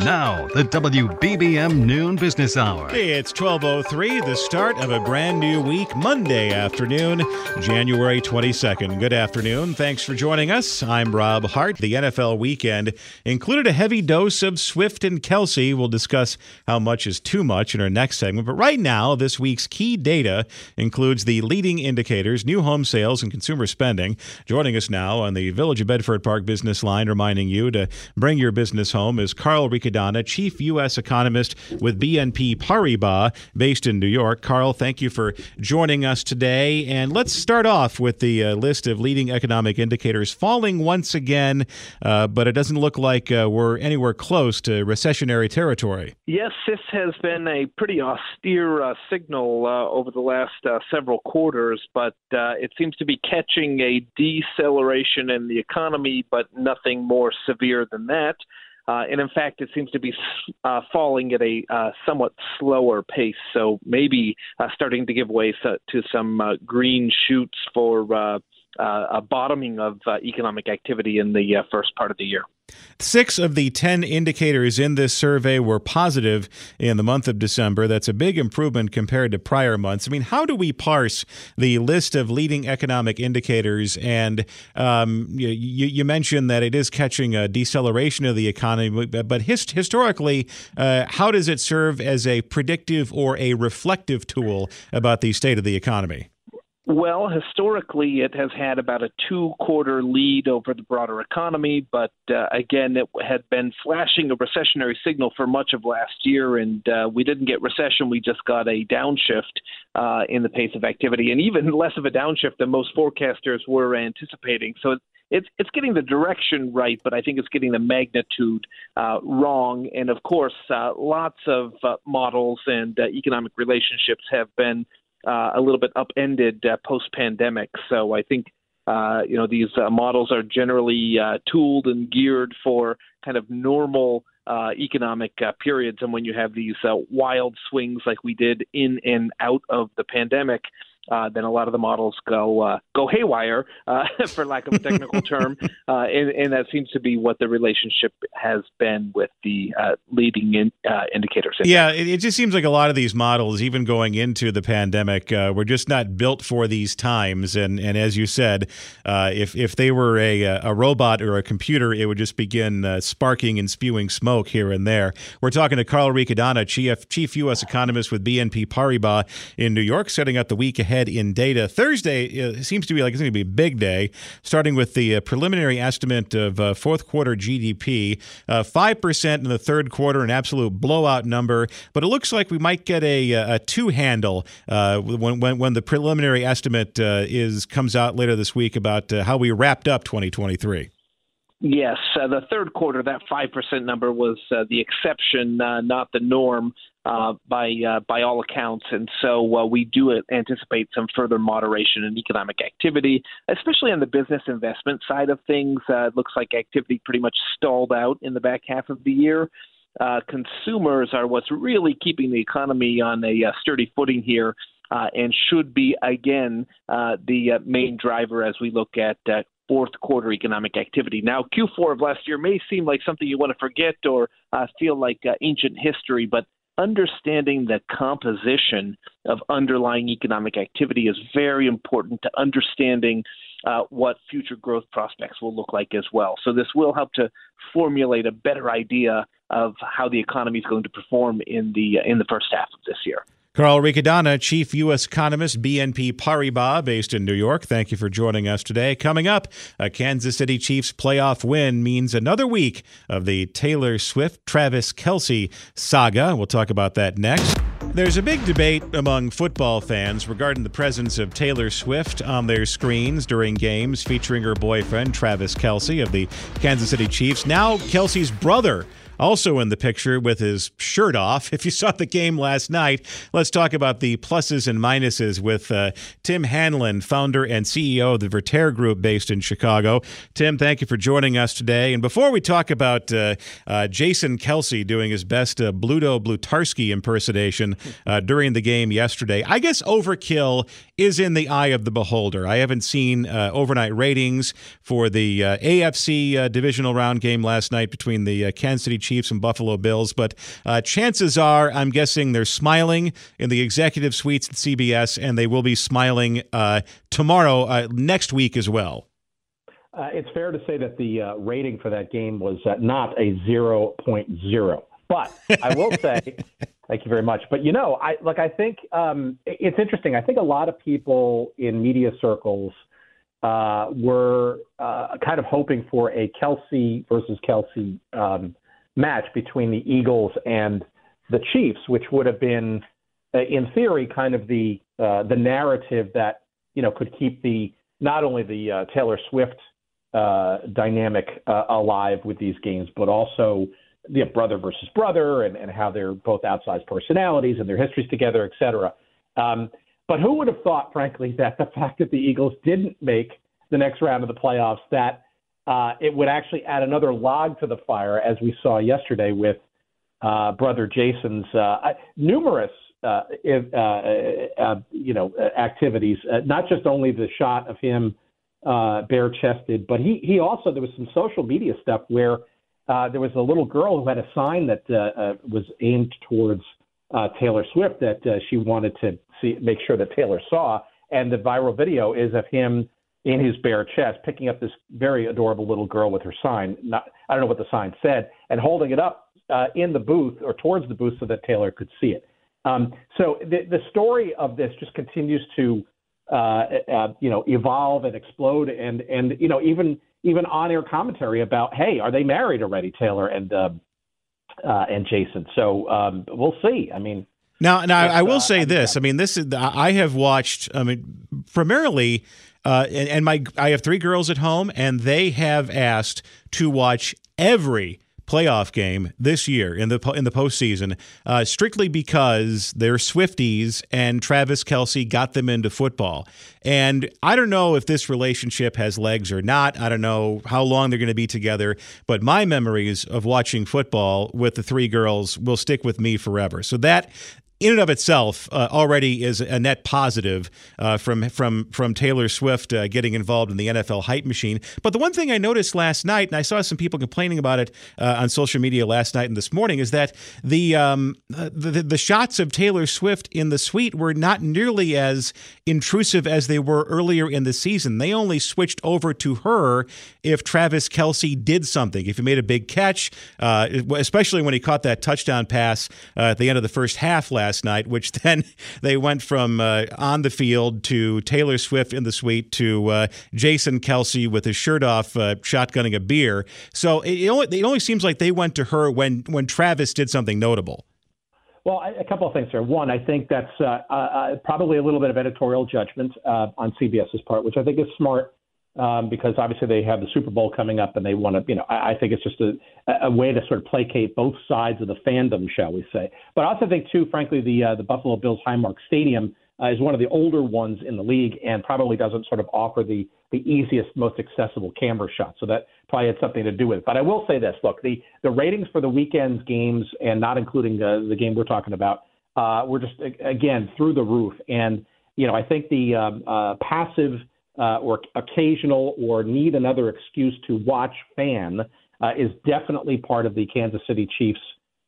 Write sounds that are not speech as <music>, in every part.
Now, the WBBM Noon Business Hour. Hey, it's 1203, the start of a brand new week, Monday afternoon, January 22nd. Good afternoon. Thanks for joining us. I'm Rob Hart. The NFL weekend included a heavy dose of Swift and Kelce. We'll discuss how much is too much in our next segment. But right now, this week's key data includes the leading indicators, new home sales, and consumer spending. Joining us now on the Village of Bedford Park business line, reminding you to bring your business home is Carl Chief U.S. Economist with BNP Paribas, based in New York. Carl, thank you for joining us today. And let's start off with the uh, list of leading economic indicators falling once again, uh, but it doesn't look like uh, we're anywhere close to recessionary territory. Yes, this has been a pretty austere uh, signal uh, over the last uh, several quarters, but it seems to be catching a deceleration in the economy, but nothing more severe than that. Uh, and in fact, it seems to be uh, falling at a uh, somewhat slower pace. So maybe uh, starting to give way to some uh, green shoots for uh, a bottoming of economic activity in the first part of the year. Six of the 10 indicators in this survey were positive in the month of December. That's a big improvement compared to prior months. I mean, how do we parse the list of leading economic indicators? And um, you, you, mentioned that it is catching a deceleration of the economy, but hist- historically, uh, how does it serve as a predictive or a reflective tool about the state of the economy? Well, historically, it has had about a two quarter lead over the broader economy, but uh, again, it had been flashing a recessionary signal for much of last year, and uh, we didn't get recession. We just got a downshift uh, in the pace of activity, and even <laughs> less of a downshift than most forecasters were anticipating. So it's it's getting the direction right, but I think it's getting the magnitude uh, wrong. And of course, uh, lots of uh, models and uh, economic relationships have been uh, a little bit upended uh, post pandemic. So I think uh, you know these uh, models are generally uh, tooled and geared for kind of normal uh, economic uh, periods, and when you have these uh, wild swings like we did in and out of the pandemic, uh, then a lot of the models go uh, go haywire, uh, <laughs> for lack of a technical <laughs> term, uh, and, and, that seems to be what the relationship has been with the uh, leading in, uh, indicators. Yeah, it, it, just seems like a lot of these models, even going into the pandemic, were just not built for these times. And and as you said, if if they were a a robot or a computer, it would just begin sparking and spewing smoke here and there. We're talking to Carl Riccadonna, chief chief U.S. economist with BNP Paribas in New York, setting up the week ahead ahead in data. Thursday uh, seems to be like it's going to be a big day, starting with the uh, preliminary estimate of uh, fourth quarter GDP. Uh, 5% in the third quarter, an absolute blowout number, but it looks like we might get a, a two handle when, when, when, the preliminary estimate is comes out later this week about how we wrapped up 2023. Yes, uh, the third quarter, that 5% number was uh, the exception, uh, not the norm uh, by uh, by all accounts. And so uh, we do anticipate some further moderation in economic activity, especially on the business investment side of things. it looks like activity pretty much stalled out in the back half of the year. consumers are what's really keeping the economy on a sturdy footing here. Uh, and should be again uh, the uh, main driver as we look at fourth quarter economic activity. Now, Q4 of last year may seem like something you want to forget or uh, feel like uh, ancient history, but understanding the composition of underlying economic activity is very important to understanding uh, what future growth prospects will look like as well. So, this will help to formulate a better idea of how the economy is going to perform in the in the first half of this year. Carl Riccadonna, Chief U.S. Economist, BNP Paribas, based in New York. Thank you for joining us today. Coming up, a Kansas City Chiefs playoff win means another week of the Taylor Swift Travis Kelce saga. We'll talk about that next. There's a big debate among football fans regarding the presence of Taylor Swift on their screens during games featuring her boyfriend, Travis Kelce of the Kansas City Chiefs. Now, Kelce's brother also in the picture with his shirt off. <laughs> If you saw the game last night, let's talk about the pluses and minuses with uh, Tim Hanlon, founder and CEO of the Vertere Group based in Chicago. Tim, thank you for joining us today. And before we talk about uh, uh, Jason Kelce doing his best uh, Bluto Blutarsky impersonation uh, during the game yesterday, I guess overkill is in the eye of the beholder. I haven't seen uh, overnight ratings for the uh, AFC uh, divisional round game last night between the uh, Kansas City Chiefs and Buffalo Bills, but uh, chances are, I'm guessing they're smiling in the executive suites at CBS, and they will be smiling uh, tomorrow, next week as well. it's fair to say that the rating for that game was not a 0.0. But I will <laughs> say Thank you very much. But you know, I like I think um, it's interesting. I think a lot of people in media circles uh, were uh, kind of hoping for a Kelce versus Kelce um, match between the Eagles and the Chiefs, which would have been, uh, in theory, kind of the uh, the narrative that you know could keep the not only the uh, Taylor Swift uh, dynamic uh, alive with these games, but also you know, brother versus brother and, and how they're both outsized personalities and their histories together, et cetera. Um, but who would have thought, frankly, that the fact that the Eagles didn't make the next round of the playoffs, that uh, it would actually add another log to the fire, as we saw yesterday with uh, brother Jason's uh, numerous, uh, uh, uh, you know, activities. not just only the shot of him bare chested, but he he also there was some social media stuff where uh, there was a little girl who had a sign that uh, uh, was aimed towards uh, Taylor Swift that uh, she wanted to see, make sure that Taylor saw. And the viral video is of him in his bare chest picking up this very adorable little girl with her sign. Not, I don't know what the sign said, and holding it up uh, in the booth or towards the booth so that Taylor could see it. Um, so the, the story of this just continues to, uh, uh, you know, evolve and explode, and and you know even even on air commentary about, hey, are they married already, Taylor and uh, uh, and Jason? So um, we'll see. I mean, now, now I will uh, say this. I mean, this is I have watched. I mean, primarily. Uh, and, and my I have three girls at home, and they have asked to watch every playoff game this year in the in the postseason, uh, strictly because they're Swifties and Travis Kelce got them into football. And I don't know if this relationship has legs or not. I don't know how long they're going to be together. But my memories of watching football with the three girls will stick with me forever. So that in and of itself uh, already is a net positive uh, from from from Taylor Swift uh, getting involved in the NFL hype machine. But the one thing I noticed last night, and I saw some people complaining about it uh, on social media last night and this morning, is that the, um, the the shots of Taylor Swift in the suite were not nearly as intrusive as they were earlier in the season. They only switched over to her if Travis Kelce did something, if he made a big catch, uh, especially when he caught that touchdown pass uh, at the end of the first half last last night, which <laughs> then they went from uh, on the field to Taylor Swift in the suite to uh, Jason Kelce with his shirt off, uh, shotgunning a beer. So it, only, it only seems like they went to her when when Travis did something notable. Well, a couple of things here. One, I think that's uh, uh, probably a little bit of editorial judgment uh, on CBS's part, which I think is smart um, because obviously they have the Super Bowl coming up and they want to, you know, I, I think it's just a, a way to sort of placate both sides of the fandom, shall we say. But I also think, too, frankly, the uh, the Buffalo Bills Highmark Stadium uh, is one of the older ones in the league and probably doesn't sort of offer the the easiest, most accessible camera shot. So that probably had something to do with it. But I will say this: look, the the ratings for the weekend's games and not including uh, the game we're talking about uh, were just again through the roof. And you know, I think the um, uh, passive uh, or occasional or need another excuse to watch fan uh, is definitely part of the Kansas City Chiefs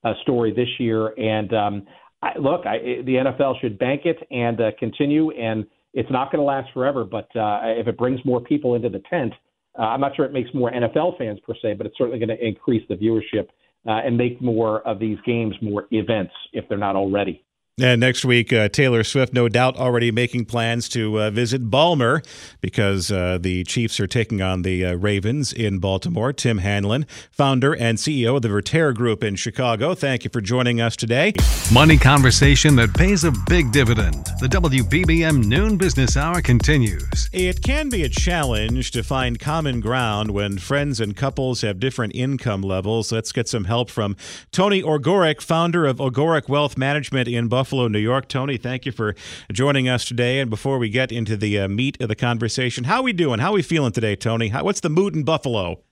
uh, story this year. And um, I, look, I, the NFL should bank it and uh, continue. And it's not going to last forever, but uh, if it brings more people into the tent, uh, I'm not sure it makes more NFL fans per se, but it's certainly going to increase the viewership uh, and make more of these games more events if they're not already. And next week, uh, Taylor Swift, no doubt, already making plans to uh, visit Balmer because uh, the Chiefs are taking on the uh, Ravens in Baltimore. Tim Hanlon, founder and CEO of the Vertere Group in Chicago. Thank you for joining us today. Money conversation that pays a big dividend. The WBBM Noon Business Hour continues. It can be a challenge to find common ground when friends and couples have different income levels. Let's get some help from Tony Ogorek, founder of Ogorek Wealth Management in Buffalo. Buffalo, New York. Tony, thank you for joining us today. And before we get into the uh, meat of the conversation, how are we doing? How are we feeling today, Tony? How, what's the mood in Buffalo?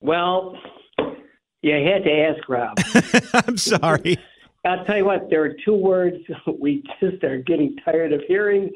Well, you had to ask Rob. <laughs> I'm sorry. I'll tell you what, there are two words <laughs> we just are getting tired of hearing,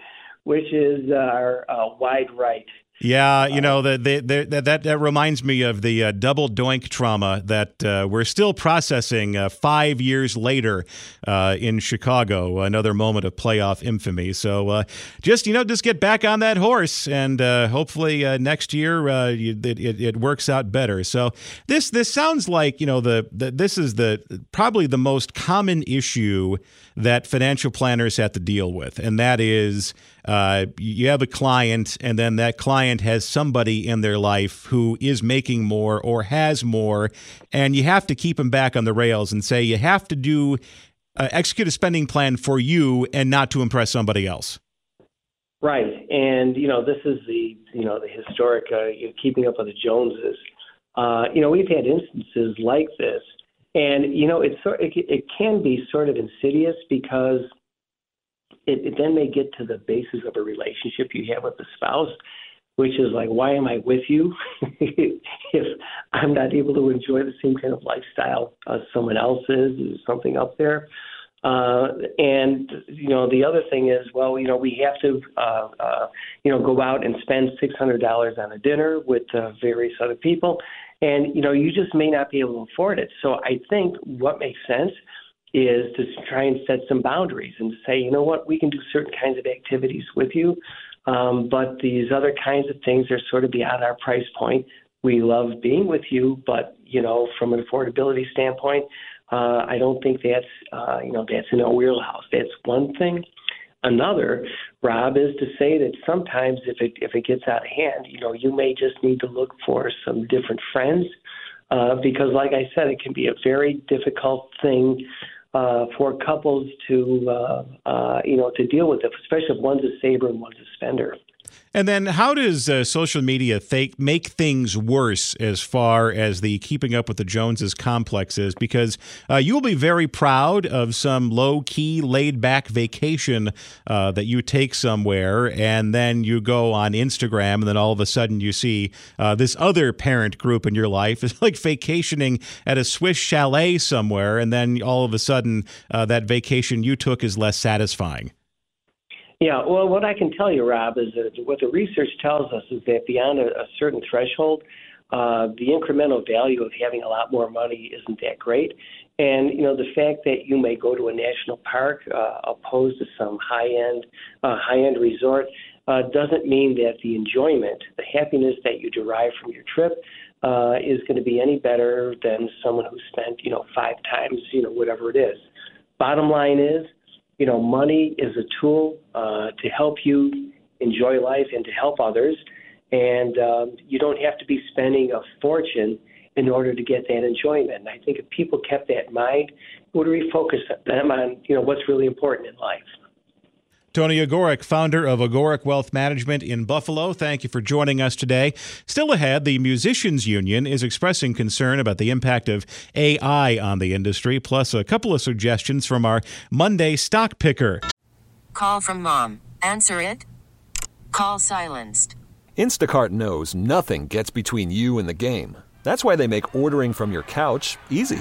which is our uh, wide right. Yeah, you know the, the, the, that that reminds me of the uh, double doink trauma that uh, we're still processing uh, five years later uh, in Chicago. Another moment of playoff infamy. So uh, just you know, just get back on that horse, and uh, hopefully next year you, it, it, works out better. So this this sounds like you know the, the this is the probably the most common issue that financial planners have to deal with, and that is uh, you have a client, and then that client has somebody in their life who is making more or has more, and you have to keep them back on the rails and say you have to do uh, execute a spending plan for you and not to impress somebody else. Right, and you know this is the you know the historic uh, you know, keeping up with the Joneses. Uh, you know we've had instances like this and you know, it's it, it can be sort of insidious because it, it then may get to the basis of a relationship you have with the spouse, which is like, why am I with you <laughs> if I'm not able to enjoy the same kind of lifestyle as someone else is? Is something up there? Uh, and you know, the other thing is, well, you know, we have to, uh, uh, you know, go out and spend six hundred dollars on a dinner with uh, various other people, and you know you just may not be able to afford it. So I think what makes sense is to try and set some boundaries and say, you know what, we can do certain kinds of activities with you, um, but these other kinds of things are sort of beyond our price point. We love being with you, but you know, from an affordability standpoint, uh, I don't think that's uh, you know that's in our wheelhouse. That's one thing. Another, Rob, is to say that sometimes if it if it gets out of hand, you know, you may just need to look for some different friends, uh, because, like I said, it can be a very difficult thing uh, for couples to uh, uh, you know to deal with, it, especially if one's a saver and one's a spender. And then, how does uh, social media th- make things worse as far as the keeping up with the Joneses complex is? Because uh, you will be very proud of some low key, laid back vacation uh, that you take somewhere, and then you go on Instagram, and then all of a sudden you see uh, this other parent group in your life <laughs> is like vacationing at a Swiss chalet somewhere, and then all of a sudden uh, that vacation you took is less satisfying. Yeah, well, what I can tell you, Rob, is that what the research tells us is that beyond a, a certain threshold, uh, the incremental value of having a lot more money isn't that great. And you know the fact that you may go to a national park uh, opposed to some high-end uh, high-end resort uh, doesn't mean that the enjoyment, the happiness that you derive from your trip, uh, is going to be any better than someone who spent you know five times you know whatever it is. Bottom line is you know, money is a tool uh, to help you enjoy life and to help others. And um, you don't have to be spending a fortune in order to get that enjoyment. And I think if people kept that in mind, it would refocus them on, you know, what's really important in life. Tony Ogorek, founder of Ogorek Wealth Management in Buffalo, thank you for joining us today. Still ahead, the Musicians Union is expressing concern about the impact of AI on the industry, plus a couple of suggestions from our Monday stock picker. Call from mom. Answer it. Call silenced. Instacart knows nothing gets between you and the game. That's why they make ordering from your couch easy.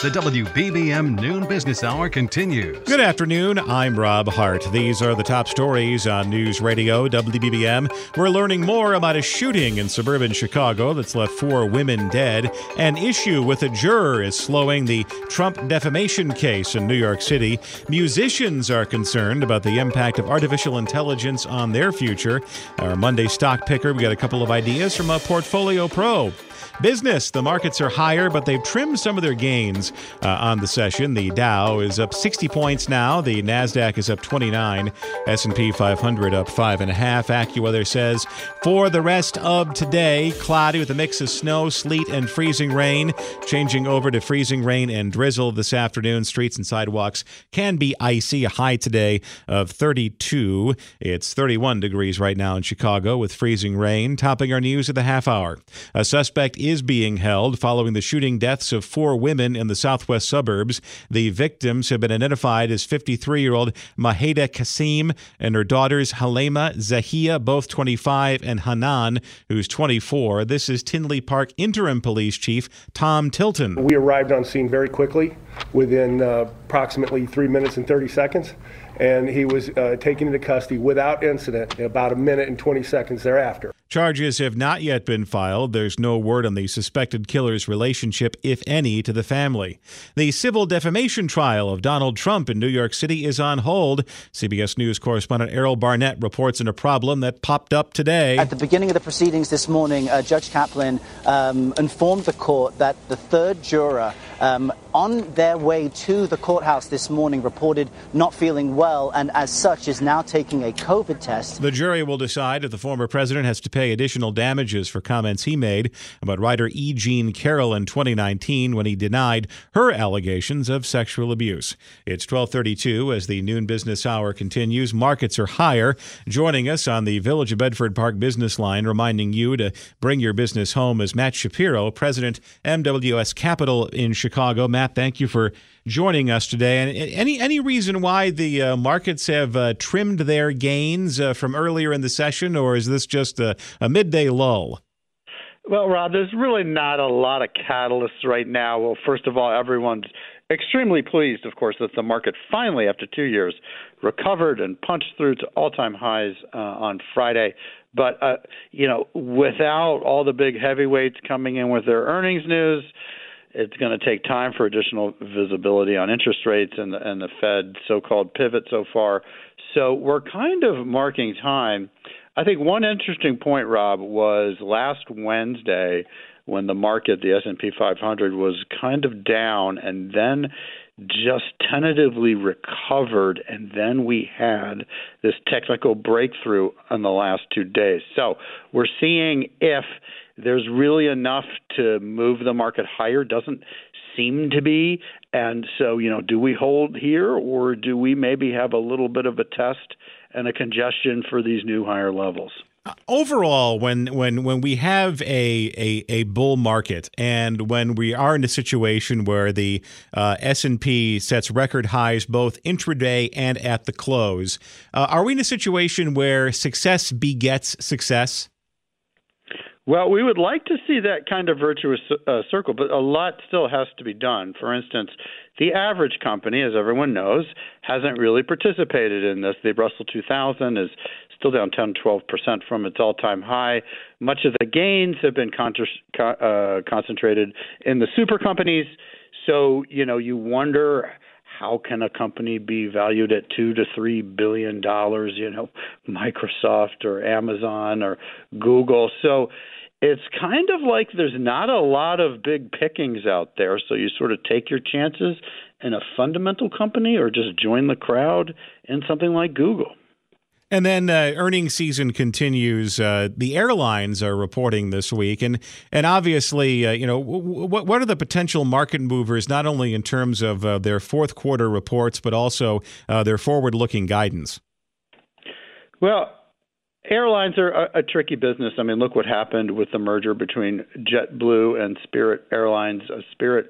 The WBBM Noon Business Hour continues. Good afternoon. I'm Rob Hart. These are the top stories on News Radio WBBM. We're learning more about a shooting in suburban Chicago that's left four women dead. An issue with a juror is slowing the Trump defamation case in New York City. Musicians are concerned about the impact of artificial intelligence on their future. Our Monday stock picker, we got a couple of ideas from a Portfolio Pro. Business, the markets are higher, but they've trimmed some of their gains uh, on the session. The Dow is up 60 points now. The Nasdaq is up 29. S&P 500 up five and a half. AccuWeather says for the rest of today, cloudy with a mix of snow, sleet, and freezing rain. Changing over to freezing rain and drizzle this afternoon. Streets and sidewalks can be icy. A high today of 32. It's 31 degrees right now in Chicago with freezing rain. Topping our news at the half hour. A suspect is being held following the shooting deaths of four women in the southwest suburbs. The victims have been identified as 53 year old Maheda Kasim and her daughters Halema Zahia, both 25, and Hanan, who's 24. This is Tinley Park Interim Police Chief Tom Tilton. We arrived on scene very quickly, within uh, approximately three minutes and 30 seconds and he was uh, taken into custody without incident in about a minute and 20 seconds thereafter. Charges have not yet been filed. There's no word on the suspected killer's relationship, if any, to the family. The civil defamation trial of Donald Trump in New York City is on hold. CBS News correspondent Errol Barnett reports on a problem that popped up today. At the beginning of the proceedings this morning, uh, Judge Kaplan um, informed the court that the third juror um, on their way to the courthouse this morning reported not feeling well and as such is now taking a COVID test. The jury will decide if the former president has to pay additional damages for comments he made about writer E. Jean Carroll in 2019 when he denied her allegations of sexual abuse. It's 1232 as the noon business hour continues. Markets are higher. Joining us on the Village of Bedford Park business line, reminding you to bring your business home is Matt Shapiro, President MWS Capital in Chicago. Matt, thank you for joining us today. And any any reason why the uh, markets have uh, trimmed their gains uh, from earlier in the session, or is this just a, a midday lull? Well, Rob, there's really not a lot of catalysts right now. Well, first of all, everyone's extremely pleased, of course, that the market finally, after two years, recovered and punched through to all-time highs uh, on Friday. But uh, you know, without all the big heavyweights coming in with their earnings news, it's going to take time for additional visibility on interest rates and the, and the Fed so-called pivot so far. So we're kind of marking time. I think one interesting point, Rob, was last Wednesday when the market, the S&P 500, was kind of down, and then just tentatively recovered, and then we had this technical breakthrough in the last two days. So we're seeing if there's really enough to move the market higher. Doesn't seem to be. And so, you know, do we hold here or do we maybe have a little bit of a test and a congestion for these new higher levels? overall when when when we have a, a, a bull market and when we are in a situation where the uh, S&P sets record highs both intraday and at the close uh, are we in a situation where success begets success well, we would like to see that kind of virtuous uh, circle, but a lot still has to be done. For instance, the average company, as everyone knows, hasn't really participated in this. The Russell 2000 is still down 10, 12% from its all time high. Much of the gains have been uh, concentrated in the super companies. so you know you wonder how can a company be valued at two to three billion dollars? You know, Microsoft or Amazon or Google. So it's kind of like there's not a lot of big pickings out there. So you sort of take your chances in a fundamental company or just join the crowd in something like Google. And then uh, earnings season continues. Uh, the airlines are reporting this week, and and obviously, uh, you know, w- w- what are the potential market movers, not only in terms of uh, their fourth quarter reports, but also uh, their forward-looking guidance. Well, airlines are a, a, tricky business. I mean, look what happened with the merger between JetBlue and Spirit Airlines. Uh, Spirit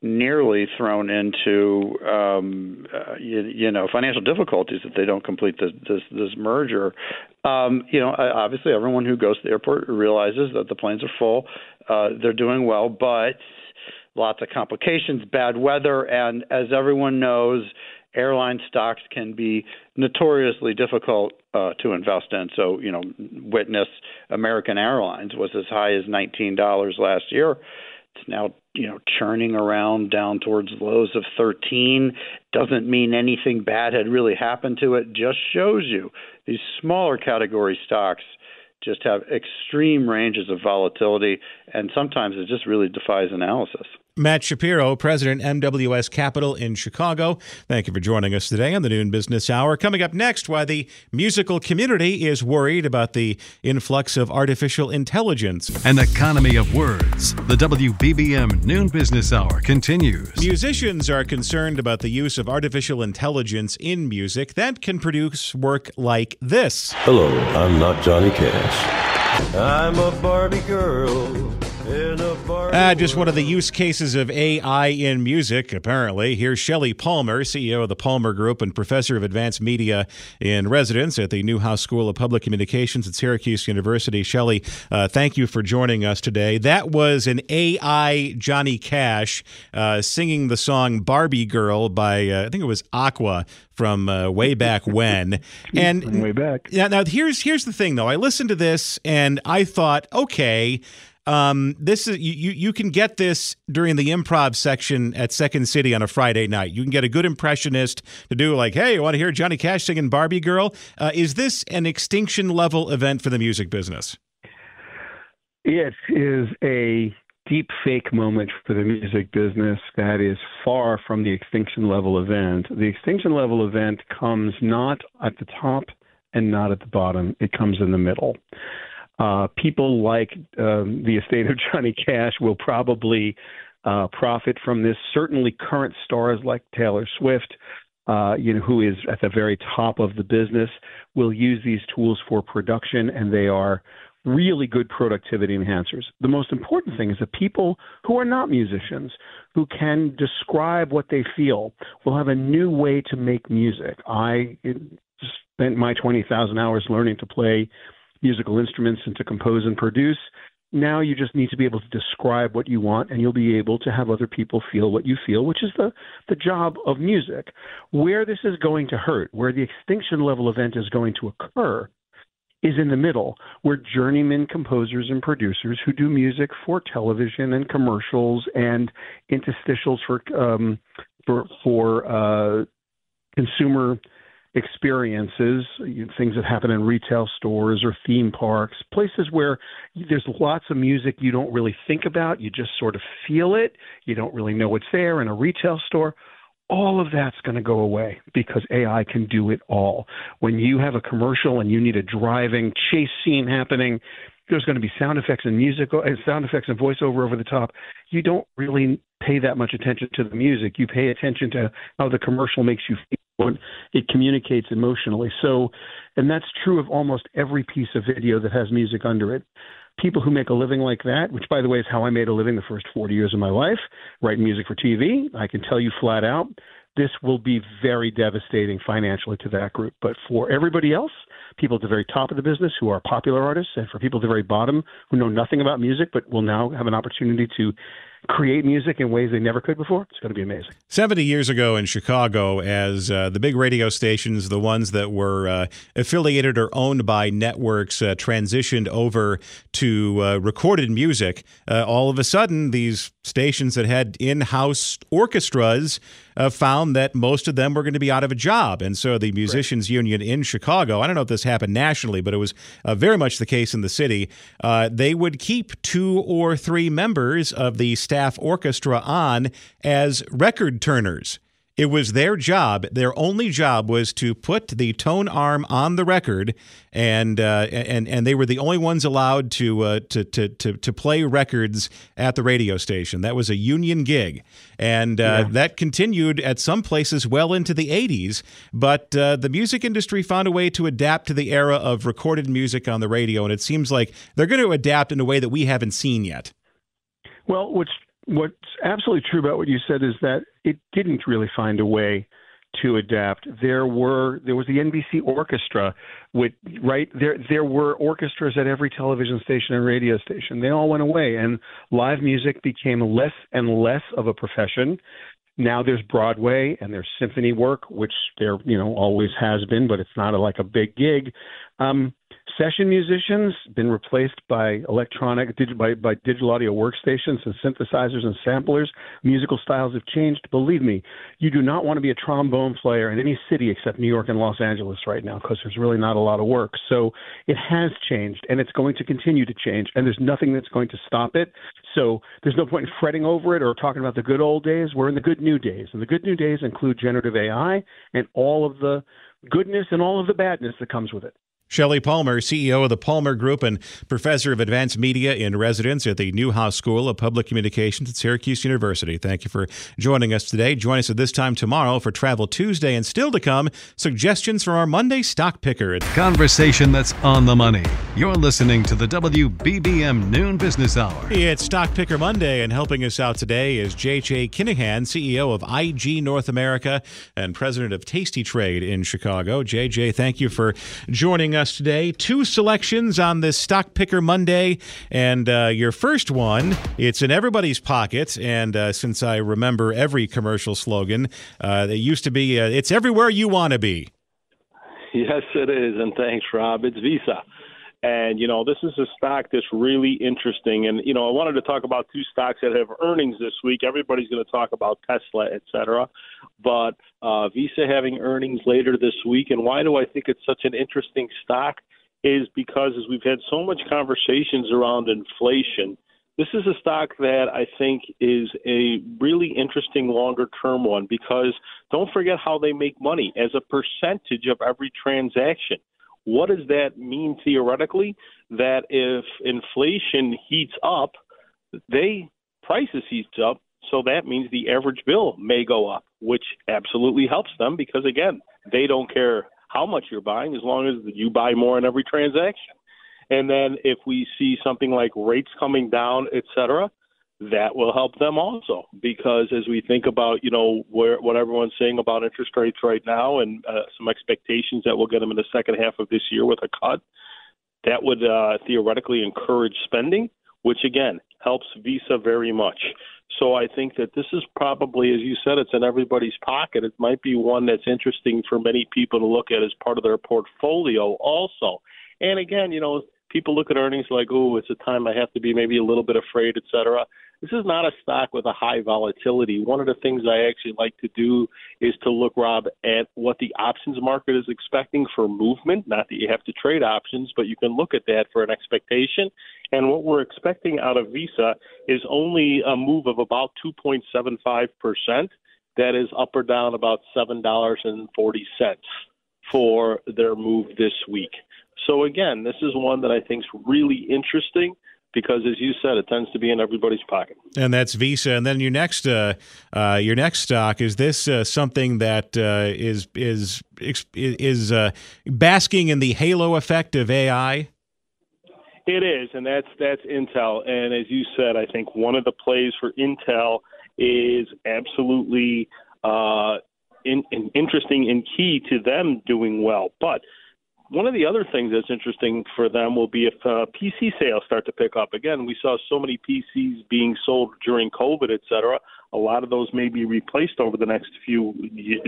nearly thrown into um, uh, you, you, know financial difficulties if they don't complete this this, this merger. Um, you know, obviously, everyone who goes to the airport realizes that the planes are full. Uh, they're doing well, but lots of complications, bad weather, and as everyone knows, airline stocks can be notoriously difficult uh, to invest in. So, you know, witness American Airlines was as high as $19 last year. It's now you know churning around down towards lows of 13 doesn't mean anything bad had really happened to it just shows you these smaller category stocks just have extreme ranges of volatility and sometimes it just really defies analysis Matt Shapiro, President MWS Capital in Chicago. Thank you for joining us today on the Noon Business Hour. Coming up next, why the musical community is worried about the influx of artificial intelligence. An economy of words. The WBBM Noon Business Hour continues. Musicians are concerned about the use of artificial intelligence in music that can produce work like this. Hello, I'm not Johnny Cash. I'm a Barbie girl. Uh, just one of the use cases of AI in music, apparently. Here's Shelley Palmer, CEO of the Palmer Group and professor of advanced media in residence at the Newhouse School of Public Communications at Syracuse University. Shelley, uh, thank you for joining us today. That was an AI Johnny Cash uh, singing the song Barbie Girl by, uh, I think it was Aqua from uh, way back when. <laughs> And way back. Yeah. Now here's here's the thing though. I listened to this and I thought, okay, um, this is you, you can get this during the improv section at Second City on a Friday night. You can get a good impressionist to do like, "Hey, you want to hear Johnny Cash singing Barbie Girl?" Uh, is this an extinction level event for the music business? It is a deep fake moment for the music business that is far from the extinction level event. The extinction level event comes not at the top and not at the bottom, it comes in the middle. Uh, people like um, the estate of <laughs> Johnny Cash will probably uh, profit from this. Certainly, current stars like Taylor Swift, uh, you know, who is at the very top of the business, will use these tools for production, and they are really good productivity enhancers. The most important thing is that people who are not musicians, who can describe what they feel, will have a new way to make music. I spent my 20,000 hours learning to play musical instruments and to compose and produce. Now you just need to be able to describe what you want and you'll be able to have other people feel what you feel, which is the, the job of music. Where this is going to hurt, where the extinction level event is going to occur, is in the middle, where journeyman composers and producers who do music for television and commercials and interstitials for um, for for uh, consumer experiences, things that happen in retail stores or theme parks, places where there's lots of music you don't really think about, you just sort of feel it, you don't really know it's there in a retail store. All of that's going to go away because AI can do it all. When you have a commercial and you need a driving chase scene happening, there's going to be sound effects and music, uh, sound effects and voiceover over the top. You don't really pay that much attention to the music. You pay attention to how the commercial makes you feel it communicates emotionally. So, and that's true of almost every piece of video that has music under it. People who make a living like that, which by the way is how I made a living the first 40 years of my life, writing music for TV, I can tell you flat out, this will be very devastating financially to that group. But for everybody else, people at the very top of the business who are popular artists, and for people at the very bottom who know nothing about music but will now have an opportunity to create music in ways they never could before. It's going to be amazing. 70 years ago in Chicago, as uh, the big radio stations, the ones that were uh, affiliated or owned by networks, uh, transitioned over to uh, recorded music, uh, all of a sudden, these stations that had in house orchestras uh, found that most of them were going to be out of a job. And so the Musicians right. Union in Chicago, I don't know if this happened nationally, but it was very much the case in the city, they would keep two or three members of the staff staff orchestra on as record turners. It was their job. Their only job was to put the tone arm on the record, and uh, and and they were the only ones allowed to, uh, to to to to play records at the radio station. That was a union gig, and uh, yeah. that continued at some places well into the '80s. But uh, the music industry found a way to adapt to the era of recorded music on the radio, and it seems like they're going to adapt in a way that we haven't seen yet. Well, what's what's absolutely true about what you said is that it didn't really find a way to adapt. There were there was the NBC orchestra with right there there were orchestras at every television station and radio station. They all went away and live music became less and less of a profession. Now there's Broadway and there's symphony work, which there you know always has been, but it's not a, like a big gig. Um, Session musicians been replaced by electronic by, by digital audio workstations and synthesizers and samplers. Musical styles have changed. Believe me, you do not want to be a trombone player in any city except New York and Los Angeles right now because there's really not a lot of work. So it has changed and it's going to continue to change and there's nothing that's going to stop it. So there's no point in fretting over it or talking about the good old days. We're in the good new days. And the good new days include generative AI and all of the goodness and all of the badness that comes with it. Shelley Palmer, CEO of the Palmer Group and professor of advanced media in residence at the Newhouse School of Public Communications at Syracuse University. Thank you for joining us today. Join us at this time tomorrow for Travel Tuesday and still to come, suggestions from our Monday stock picker. Conversation that's on the money. You're listening to the WBBM Noon Business Hour. It's Stock Picker Monday, and helping us out today is JJ Kinahan, CEO of IG North America and president of Tasty Trade in Chicago. JJ, thank you for joining us us today. Two selections on this Stock Picker Monday. And uh, your first one, it's in everybody's pocket. And uh, since I remember every commercial slogan, uh, it used to be, uh, it's everywhere you want to be. Yes, it is. And thanks, Rob. It's Visa. And, you know, this is a stock that's really interesting. And, you know, I wanted to talk about two stocks that have earnings this week. Everybody's going to talk about Tesla, et cetera. But uh, Visa having earnings later this week. And why do I think it's such an interesting stock? Is because as we've had so much conversations around inflation, this is a stock that I think is a really interesting longer term one because don't forget how they make money as a percentage of every transaction. What does that mean theoretically? That if inflation heats up, they prices heats up, so that means the average bill may go up, which absolutely helps them because again, they don't care how much you're buying as long as you buy more in every transaction. And then if we see something like rates coming down, et cetera, that will help them also. Because as we think about you know where what everyone's saying about interest rates right now and uh, some expectations that we'll get them in the second half of this year with a cut that would uh, theoretically encourage spending which again helps visa very much. So i think that this is probably as you said it's in everybody's pocket. It might be one that's interesting for many people to look at as part of their portfolio also. And again you know people look at earnings like oh it's a time i have to be maybe a little bit afraid et cetera this is not a stock with a high volatility. One of the things I actually like to do is to look, Rob, at what the options market is expecting for movement. Not that you have to trade options, but you can look at that for an expectation. And what we're expecting out of Visa is only a move of about 2.75%. That is up or down about $7.40 for their move this week. So again, this is one that I think is really interesting because, as you said, it tends to be in everybody's pocket. And that's Visa. And then your next, uh, uh, your next stock is this uh, something that uh, is is is uh, basking in the halo effect of AI. It is, and that's that's Intel. And as you said, I think one of the plays for Intel is absolutely uh, in, in interesting and key to them doing well. But one of the other things that's interesting for them will be if uh, PC sales start to pick up. Again, we saw so many PCs being sold during COVID, et cetera. A lot of those may be replaced over the next few,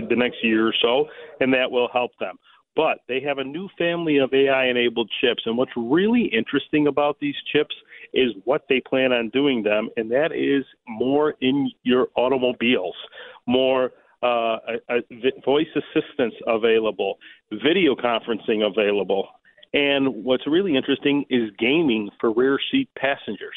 the next year or so, and that will help them. But they have a new family of AI-enabled chips, and what's really interesting about these chips is what they plan on doing them, and that is more in your automobiles, more uh, a, a voice assistance available, video conferencing available. And what's really interesting is gaming for rear seat passengers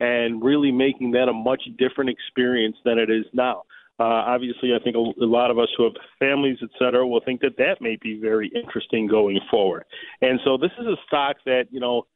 and really making that a much different experience than it is now. Uh, obviously, I think a, a lot of us who have families, et cetera, will think that that may be very interesting going forward. And so this is a stock that, you know,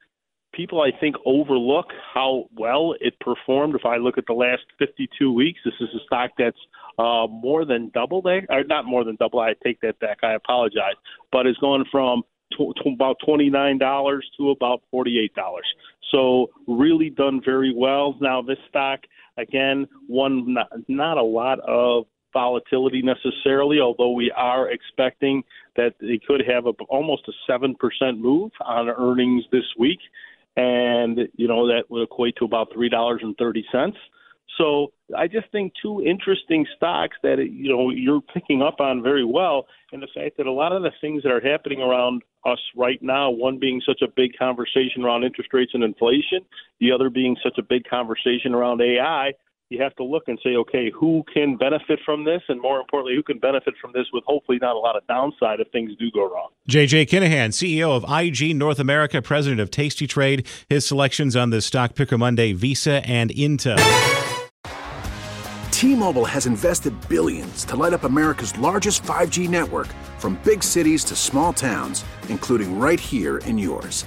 people I think overlook how well it performed. If I look at the last 52 weeks, this is a stock that's uh, more than double there, or not more than double. I take that back. I apologize, but it's gone from to about twenty nine dollars to about forty eight dollars. So really done very well. Now this stock again, one not, not a lot of volatility necessarily, although we are expecting that they could have a, almost a 7% move on earnings this week. And, you know, that would equate to about $3.30. So I just think two interesting stocks that you know you're picking up on very well, and the fact that a lot of the things that are happening around us right now, one being such a big conversation around interest rates and inflation, the other being such a big conversation around AI, you have to look and say, okay, who can benefit from this, and more importantly, who can benefit from this with hopefully not a lot of downside if things do go wrong. JJ Kinahan, CEO of IG North America, president of Tasty Trade, his selections on the Stock Picker Monday, Visa and Intel. T-Mobile has invested billions to light up America's largest 5G network from big cities to small towns, including right here in yours.